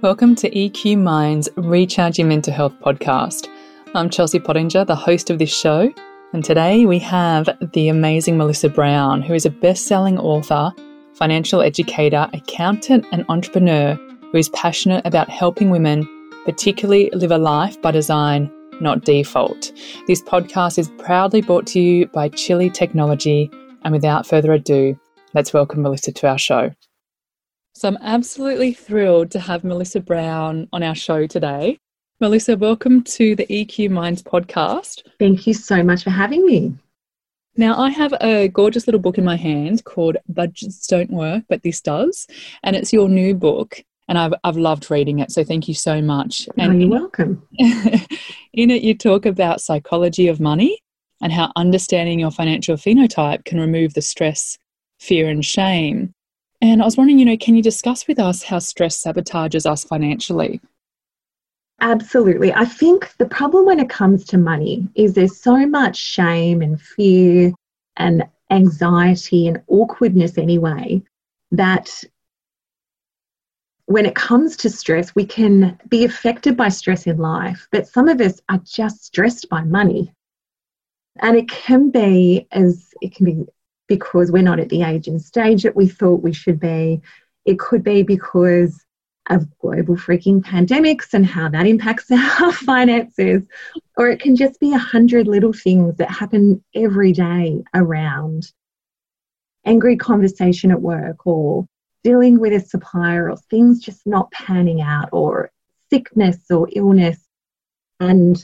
Welcome to EQ Mind's Recharge Your Mental Health podcast. I'm Chelsea Pottinger, the host of this show, and today we have the amazing Melissa Browne, who is a best selling author, financial educator, accountant, and entrepreneur who is passionate about helping women, particularly live a life by design, not default. This podcast is proudly brought to you by Chili Technology, and without further ado, let's welcome Melissa to our show. So I'm absolutely thrilled to have Melissa Browne on our show today. Melissa, welcome to the EQ Minds podcast. Thank you so much for having me. Now, I have a gorgeous little book in my hand called Budgets Don't Work, but This Does. And it's your new book. And I've, I've loved reading it. So thank you so much. Oh, and you're welcome. in it, you talk about psychology of money and how understanding your financial phenotype can remove the stress, fear, and shame. And I was wondering, you know, can you discuss with us how stress sabotages us financially? Absolutely. I think the problem when it comes to money is there's so much shame and fear and anxiety and awkwardness anyway that when it comes to stress, we can be affected by stress in life, but some of us are just stressed by money. And it can be as it can be because we're not at the age and stage that we thought we should be. It could be because of global freaking pandemics and how that impacts our finances. Or it can just be a hundred little things that happen every day around angry conversation at work or dealing with a supplier or things just not panning out or sickness or illness. And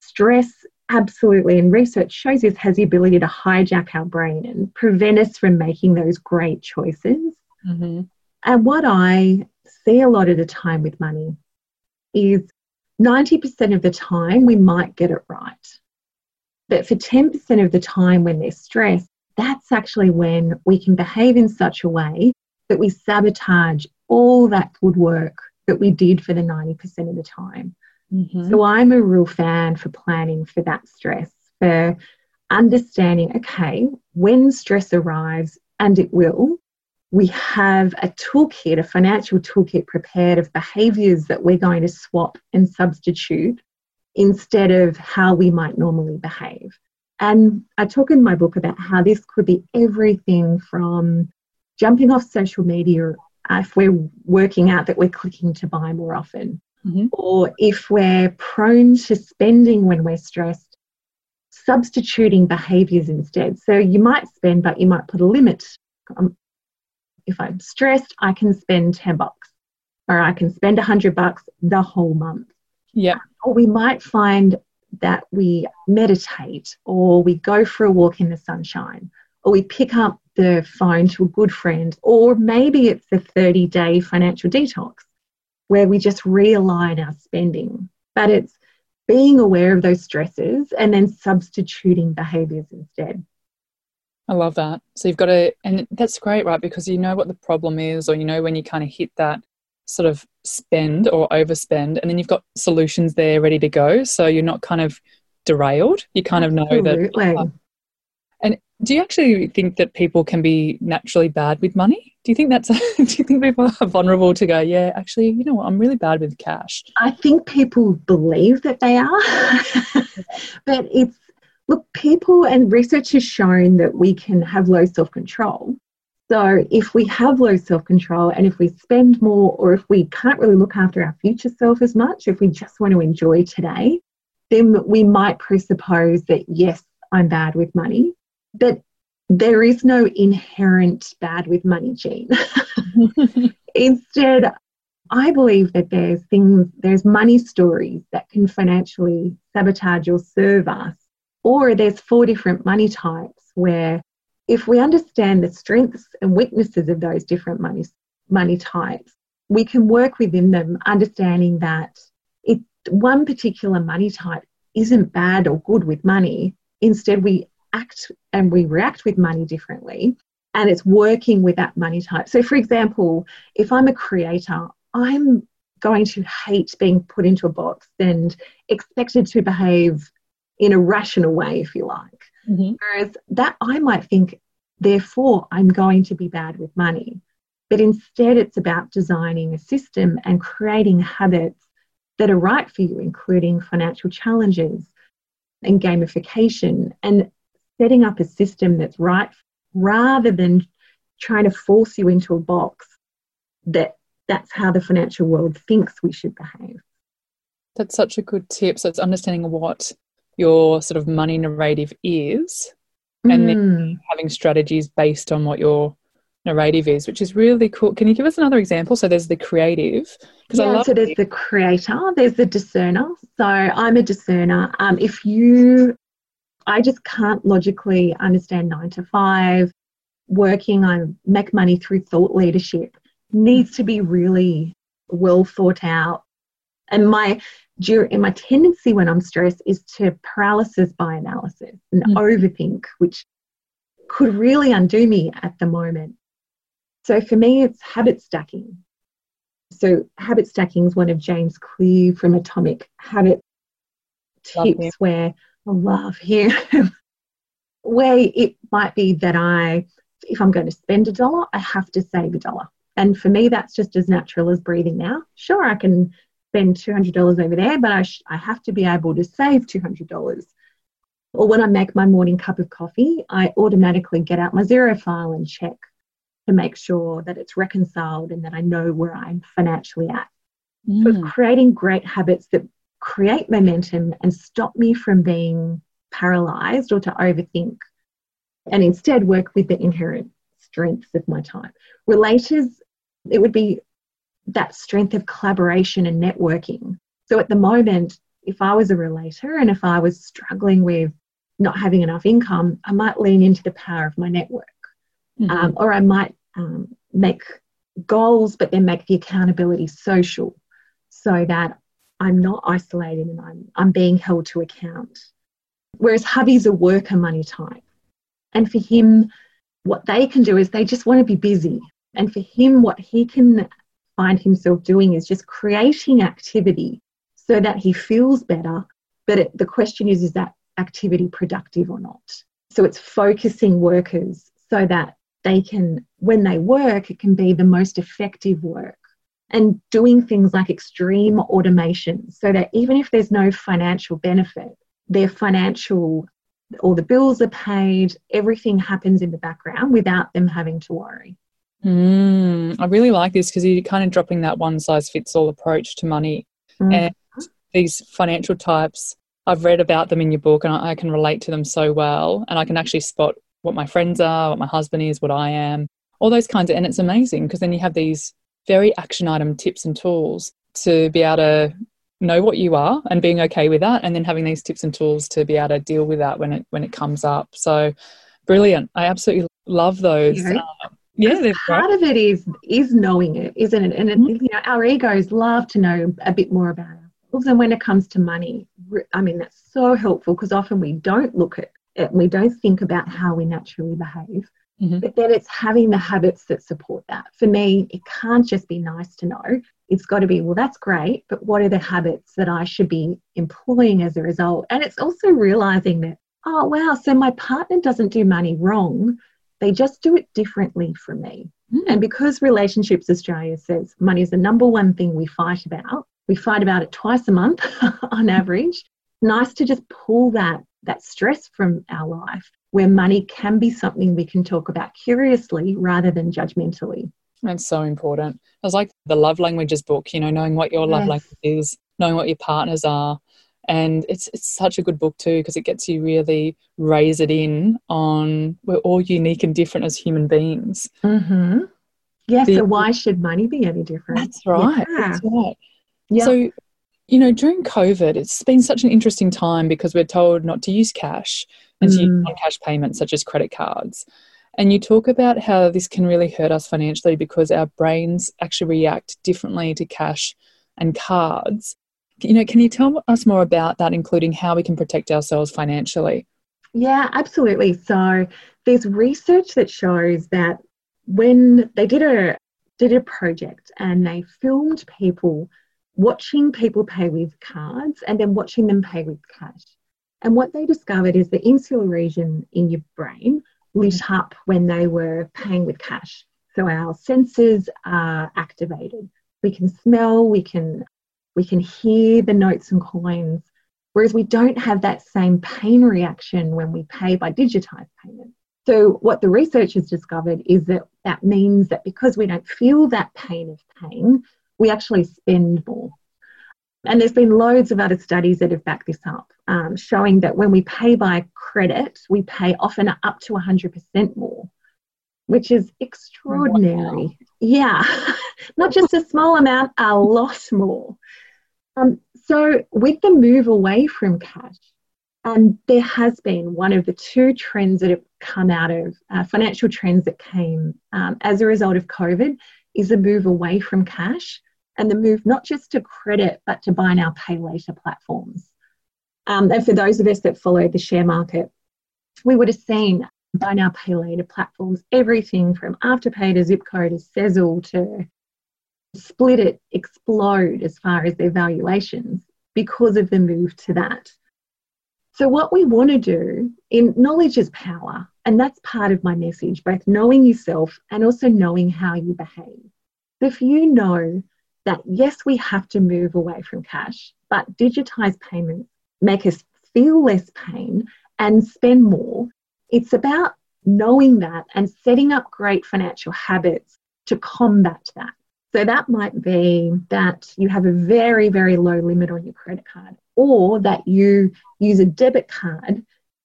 stress, absolutely, and research shows this has the ability to hijack our brain and prevent us from making those great choices. Mm-hmm. And what I see a lot of the time with money is 90% of the time we might get it right. But for 10% of the time when they're stressed, that's actually when we can behave in such a way that we sabotage all that good work that we did for the 90% of the time. Mm-hmm. So I'm a real fan for planning for that stress, for understanding, okay, when stress arrives, and it will, we have a toolkit, a financial toolkit prepared of behaviors that we're going to swap and substitute instead of how we might normally behave. And I talk in my book about how this could be everything from jumping off social media if we're working out that we're clicking to buy more often, mm-hmm. or if we're prone to spending when we're stressed, substituting behaviors instead. So you might spend, but you might put a limit. Um, if I'm stressed, I can spend 10 bucks or I can spend 100 bucks the whole month. Yeah. Or we might find that we meditate or we go for a walk in the sunshine or we pick up the phone to a good friend or maybe it's a 30 day financial detox where we just realign our spending. But it's being aware of those stresses and then substituting behaviors instead. I love that. So you've got to, and that's great, right? Because you know what the problem is, or you know when you kind of hit that sort of spend or overspend, and then you've got solutions there ready to go. So you're not kind of derailed. You kind of know that. Do you actually think that people can be naturally bad with money? Do you think that's, do you think people are vulnerable to go, yeah, actually, you know what, I'm really bad with cash? I think people believe that they are, but it's, Look, people and research has shown that we can have low self control. So, if we have low self control and if we spend more, or if we can't really look after our future self as much, if we just want to enjoy today, then we might presuppose that yes, I'm bad with money. But there is no inherent bad with money gene. Instead, I believe that there's things, there's money stories that can financially sabotage or serve us or there's four different money types where if we understand the strengths and weaknesses of those different money, money types, we can work within them, understanding that if one particular money type isn't bad or good with money, instead we act and we react with money differently. And it's working with that money type. So, for example, if I'm a creator, I'm going to hate being put into a box and expected to behave in a rational way, if you like. Mm-hmm. Whereas that I might think, therefore, I'm going to be bad with money. But instead, it's about designing a system and creating habits that are right for you, including financial challenges and gamification, and setting up a system that's right rather than trying to force you into a box that that's how the financial world thinks we should behave. That's such a good tip. So it's understanding what your sort of money narrative is and mm. then having strategies based on what your narrative is, which is really cool. Can you give us another example? So there's the creative. Yeah, I love so there's the creator, there's the discerner. So I'm a discerner. Um, if you, I just can't logically understand nine to five. Working, I make money through thought leadership needs to be really well thought out. And my and my tendency when I'm stressed is to paralysis by analysis and mm. overthink, which could really undo me at the moment. So for me, it's habit stacking. So habit stacking is one of James Clear from Atomic Habit tips where love him, where it might be that I, if I'm going to spend a dollar, I have to save a dollar. And for me, that's just as natural as breathing now. Sure, I can spend $200 over there, but I, sh- I have to be able to save $200. Or when I make my morning cup of coffee, I automatically get out my Xero file and check to make sure that it's reconciled and that I know where I'm financially at. Mm. So it's creating great habits that create momentum and stop me from being paralyzed or to overthink and instead work with the inherent strengths of my time. Relators, it would be that strength of collaboration and networking. So at the moment, if I was a relator and if I was struggling with not having enough income, I might lean into the power of my network. Mm-hmm. Um, or I might um, make goals, but then make the accountability social so that I'm not isolated and I'm, I'm being held to account. Whereas hubby's a worker money type. And for him, what they can do is they just want to be busy. And for him, what he can find himself doing is just creating activity so that he feels better. But it, the question is, is that activity productive or not? So it's focusing workers so that they can, when they work, it can be the most effective work. And doing things like extreme automation so that even if there's no financial benefit, their financial all the bills are paid, everything happens in the background without them having to worry. Mm, I really like this because you're kind of dropping that one size fits all approach to money. Mm. And these financial types, I've read about them in your book and I, I can relate to them so well. And I can actually spot what my friends are, what my husband is, what I am, all those kinds of, and it's amazing because then you have these very action item tips and tools to be able to know what you are and being okay with that and then having these tips and tools to be able to deal with that when it when it comes up so brilliant i absolutely love those yeah. Um, yeah, part of it is is knowing it, isn't it? And mm-hmm. you know, our egos love to know a bit more about ourselves. And when it comes to money, I mean, that's so helpful because often we don't look at it, we don't think about how we naturally behave. Mm-hmm. But then it's having the habits that support that. For me, it can't just be nice to know. It's got to be, well, that's great, but what are the habits that I should be employing as a result? And it's also realizing that, oh, wow, so my partner doesn't do money wrong they just do it differently from me. Mm. And because Relationships Australia says money is the number one thing we fight about, we fight about it twice a month on average. Nice to just pull that that stress from our life where money can be something we can talk about curiously rather than judgmentally. That's so important. It was like the love languages book, you know, knowing what your yes. love language is, knowing what your partners are, and it's it's such a good book too because it gets you really raise it in on we're all unique and different as human beings. Mm-hmm. Yeah. The, so why should money be any different? That's right. Yeah. That's right. Yeah. So you know during COVID, it's been such an interesting time because we're told not to use cash and mm. to use mm. non-cash payments such as credit cards. And you talk about how this can really hurt us financially because our brains actually react differently to cash and cards you know, can you tell us more about that, including how we can protect ourselves financially? Yeah, absolutely. So there's research that shows that when they did a did a project and they filmed people watching people pay with cards and then watching them pay with cash. And what they discovered is the insular region in your brain lit mm-hmm. up when they were paying with cash. So our senses are activated. We can smell, we can we can hear the notes and coins, whereas we don't have that same pain reaction when we pay by digitized payment. So what the researchers discovered is that that means that because we don't feel that pain of pain, we actually spend more. And there's been loads of other studies that have backed this up, um, showing that when we pay by credit, we pay often up to 100% more, which is extraordinary. Wow. Yeah, not just a small amount, a lot more. Um, so, with the move away from cash, and there has been one of the two trends that have come out of uh, financial trends that came um, as a result of COVID is a move away from cash and the move not just to credit but to buy now pay later platforms. Um, and for those of us that follow the share market, we would have seen buy now pay later platforms, everything from Afterpay to Zipco to Sezzle to Splitit explode as far as their valuations because of the move to that. So, what we want to do in knowledge is power, and that's part of my message, both knowing yourself and also knowing how you behave. If you know that yes, we have to move away from cash, but digitized payments make us feel less pain and spend more. It's about knowing that and setting up great financial habits to combat that. So that might be that you have a very, very low limit on your credit card, or that you use a debit card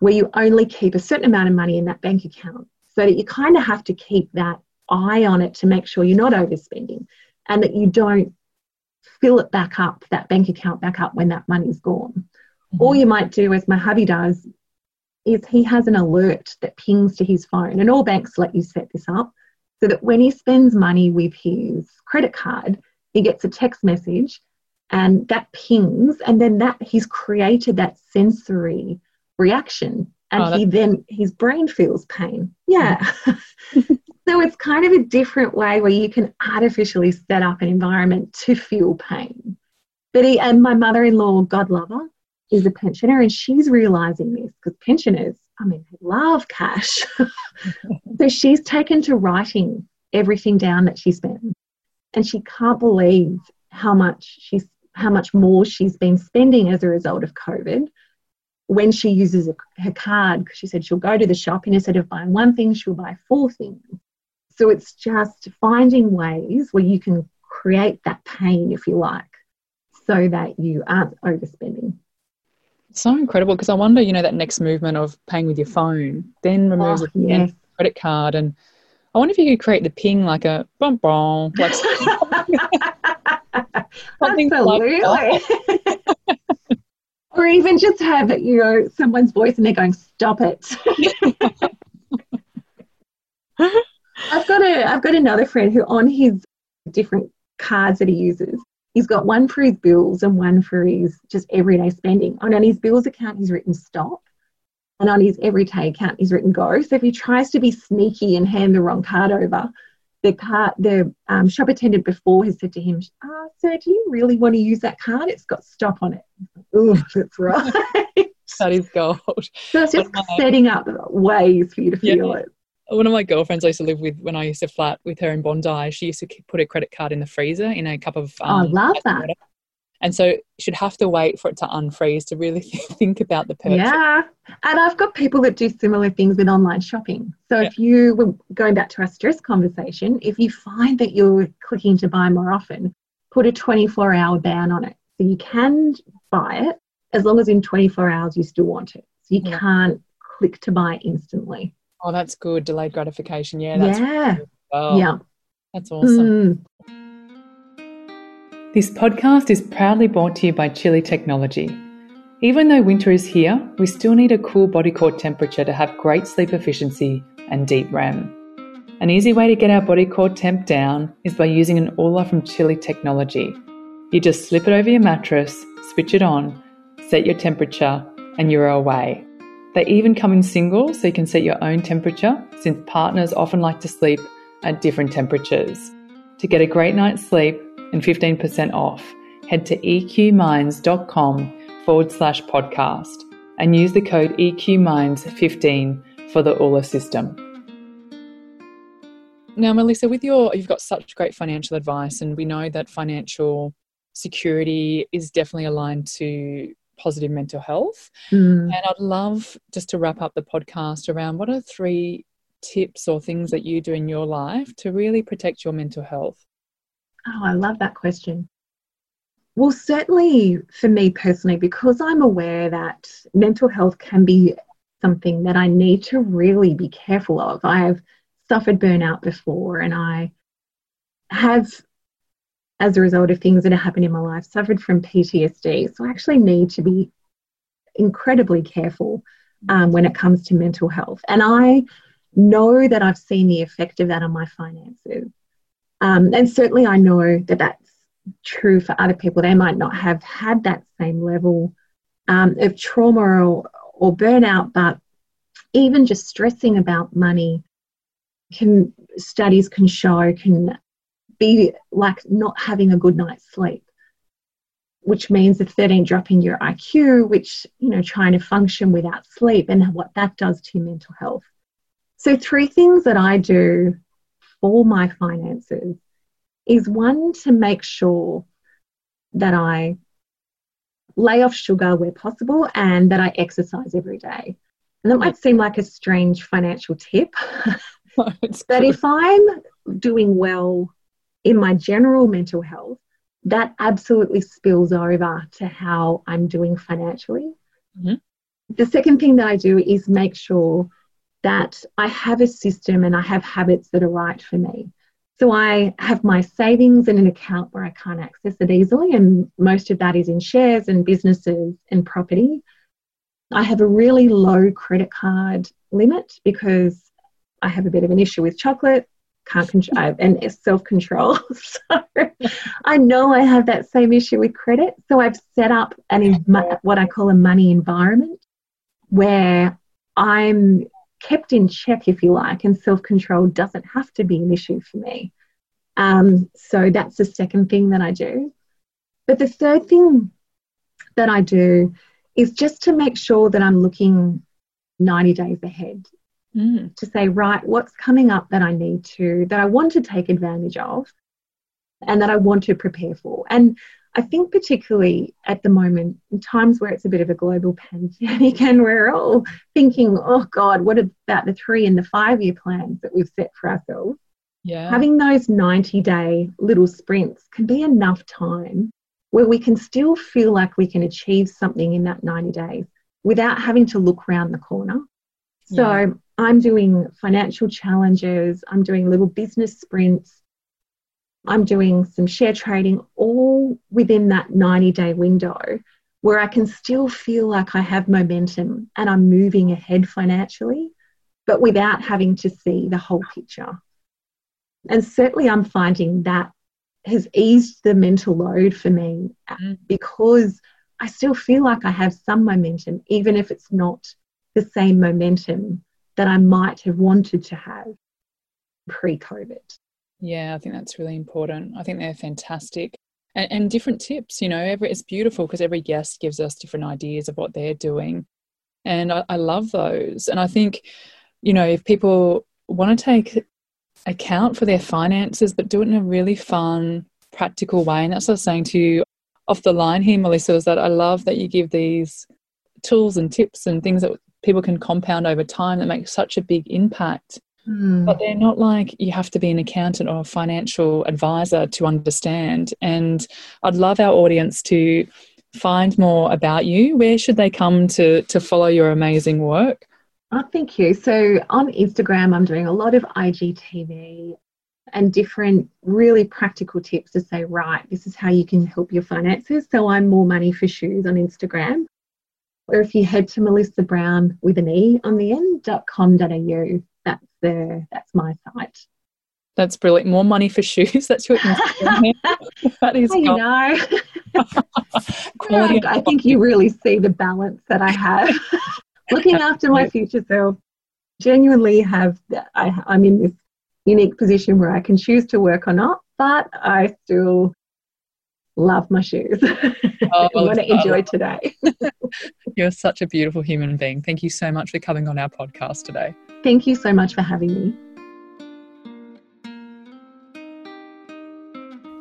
where you only keep a certain amount of money in that bank account. So that you kind of have to keep that eye on it to make sure you're not overspending and that you don't fill it back up, that bank account back up when that money's gone. Mm-hmm. All you might do, as my hubby does, is he has an alert that pings to his phone, and all banks let you set this up so that when he spends money with his credit card, he gets a text message and that pings, and then that he's created that sensory reaction, and oh, he then his brain feels pain. Yeah. So it's kind of a different way where you can artificially set up an environment to feel pain. But and my mother-in-law, God love her, is a pensioner, and she's realizing this because pensioners, I mean, they love cash. so she's taken to writing everything down that she spends, and she can't believe how much she's how much more she's been spending as a result of COVID when she uses a, her card because she said she'll go to the shop and instead of buying one thing, she'll buy four things. So it's just finding ways where you can create that pain, if you like, so that you aren't overspending. So incredible because I wonder, you know, that next movement of paying with your phone, then removes oh, yes. credit card, and I wonder if you could create the ping like a bum bum, like Absolutely. Like or even just have you know someone's voice and they're going, "Stop it." I've got a I've got another friend who on his different cards that he uses, he's got one for his bills and one for his just everyday spending. And on his bills account, he's written stop. And on his everyday account, he's written go. So if he tries to be sneaky and hand the wrong card over, the card, the um, shop attendant before has said to him, oh, "Sir, do you really want to use that card? It's got stop on it." Oh, that's right. that is gold. So it's just setting up ways for you to feel yeah. it one of my girlfriends I used to live with when I used to flat with her in Bondi, she used to put a credit card in the freezer in a cup of. Um, oh, I um, love that. Water. And so she'd have to wait for it to unfreeze to really think about the purchase. Yeah. And I've got people that do similar things with online shopping. So yeah. if you were going back to our stress conversation, if you find that you're clicking to buy more often, put a 24 hour ban on it. So you can buy it as long as in 24 hours you still want it. So you yeah. can't click to buy instantly. Oh, that's good. Delayed gratification. Yeah. That's yeah. Well. Yeah. That's awesome. Mm. This podcast is proudly brought to you by Chili Technology. Even though winter is here, we still need a cool body core temperature to have great sleep efficiency and deep REM. An easy way to get our body core temp down is by using an Ooler from Chili Technology. You just slip it over your mattress, switch it on, set your temperature, and you're away. They even come in single so you can set your own temperature since partners often like to sleep at different temperatures. To get a great night's sleep and 15% off, head to eqminds.com forward slash podcast and use the code EQMinds15 for the Ooler system. Now, Melissa, with your, you've got such great financial advice, and we know that financial security is definitely aligned to positive mental health. Mm. And I'd love just to wrap up the podcast around what are three tips or things that you do in your life to really protect your mental health? Oh, I love that question. Well, certainly for me personally, because I'm aware that mental health can be something that I need to really be careful of. I've suffered burnout before and I have, as a result of things that have happened in my life, suffered from PTSD. So I actually need to be incredibly careful um, when it comes to mental health. And I know that I've seen the effect of that on my finances. Um, and certainly I know that that's true for other people. They might not have had that same level um, of trauma or, or burnout, but even just stressing about money can studies can show can be like not having a good night's sleep which means a 13 drop in your IQ, which, you know, trying to function without sleep and what that does to your mental health. So, three things that I do for my finances is one to make sure that I lay off sugar where possible and that I exercise every day. And that might seem like a strange financial tip, but if I'm doing well in my general mental health, that absolutely spills over to how I'm doing financially. Mm-hmm. The second thing that I do is make sure that I have a system and I have habits that are right for me. So I have my savings in an account where I can't access it easily, and most of that is in shares and businesses and property. I have a really low credit card limit because I have a bit of an issue with chocolate, can't control, and self control. so I know I have that same issue with credit. So I've set up an what I call a money environment where I'm kept in check, if you like, and self control doesn't have to be an issue for me. Um, so that's the second thing that I do. But the third thing that I do is just to make sure that I'm looking 90 days ahead mm. to say, right, what's coming up that I need to, that I want to take advantage of, and that I want to prepare for. And I think, particularly at the moment, in times where it's a bit of a global pandemic and we're all thinking, oh God, what about the three and the five year plans that we've set for ourselves? Yeah. Having those 90 day little sprints can be enough time where we can still feel like we can achieve something in that 90 days without having to look around the corner. So yeah. I'm doing financial challenges, I'm doing little business sprints I'm doing some share trading all within that 90 day window where I can still feel like I have momentum and I'm moving ahead financially, but without having to see the whole picture. And certainly, I'm finding that has eased the mental load for me mm. because I still feel like I have some momentum, even if it's not the same momentum that I might have wanted to have pre COVID. Yeah, I think that's really important. I think they're fantastic. And, and different tips, you know, every, it's beautiful because every guest gives us different ideas of what they're doing. And I, I love those. And I think, you know, if people want to take account for their finances, but do it in a really fun, practical way. And that's what I was saying to you off the line here, Melissa, is that I love that you give these tools and tips and things that people can compound over time that make such a big impact Mm. But they're not like you have to be an accountant or a financial advisor to understand. And I'd love our audience to find more about you. Where should they come to, to follow your amazing work? Oh, thank you. So on Instagram, I'm doing a lot of IGTV and different really practical tips to say, right, this is how you can help your finances. So I'm more money for shoes on Instagram. Or if you head to Melissa Brown with an E on the end.com.au, there. That's my site. That's brilliant. More money for shoes. That's your Instagram. that is. you know. I think you really see the balance that I have. Looking after my future self. Genuinely have. I, I'm in this unique position where I can choose to work or not, but I still love my shoes. Oh, I want to enjoy today. You're such a beautiful human being. Thank you so much for coming on our podcast today. Thank you so much for having me.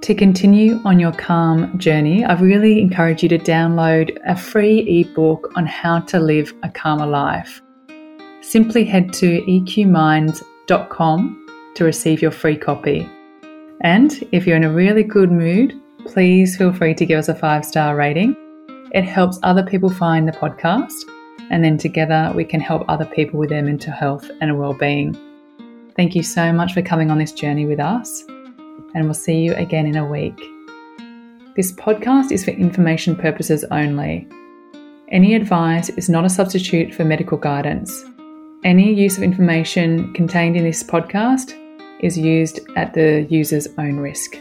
To continue on your calm journey, I really encourage you to download a free ebook on how to live a calmer life. Simply head to eqminds.com to receive your free copy. And if you're in a really good mood, please feel free to give us a five star rating. It helps other people find the podcast, and then together we can help other people with their mental health and well-being. Thank you so much for coming on this journey with us, and we'll see you again in a week. This podcast is for information purposes only. Any advice is not a substitute for medical guidance. Any use of information contained in this podcast is used at the user's own risk.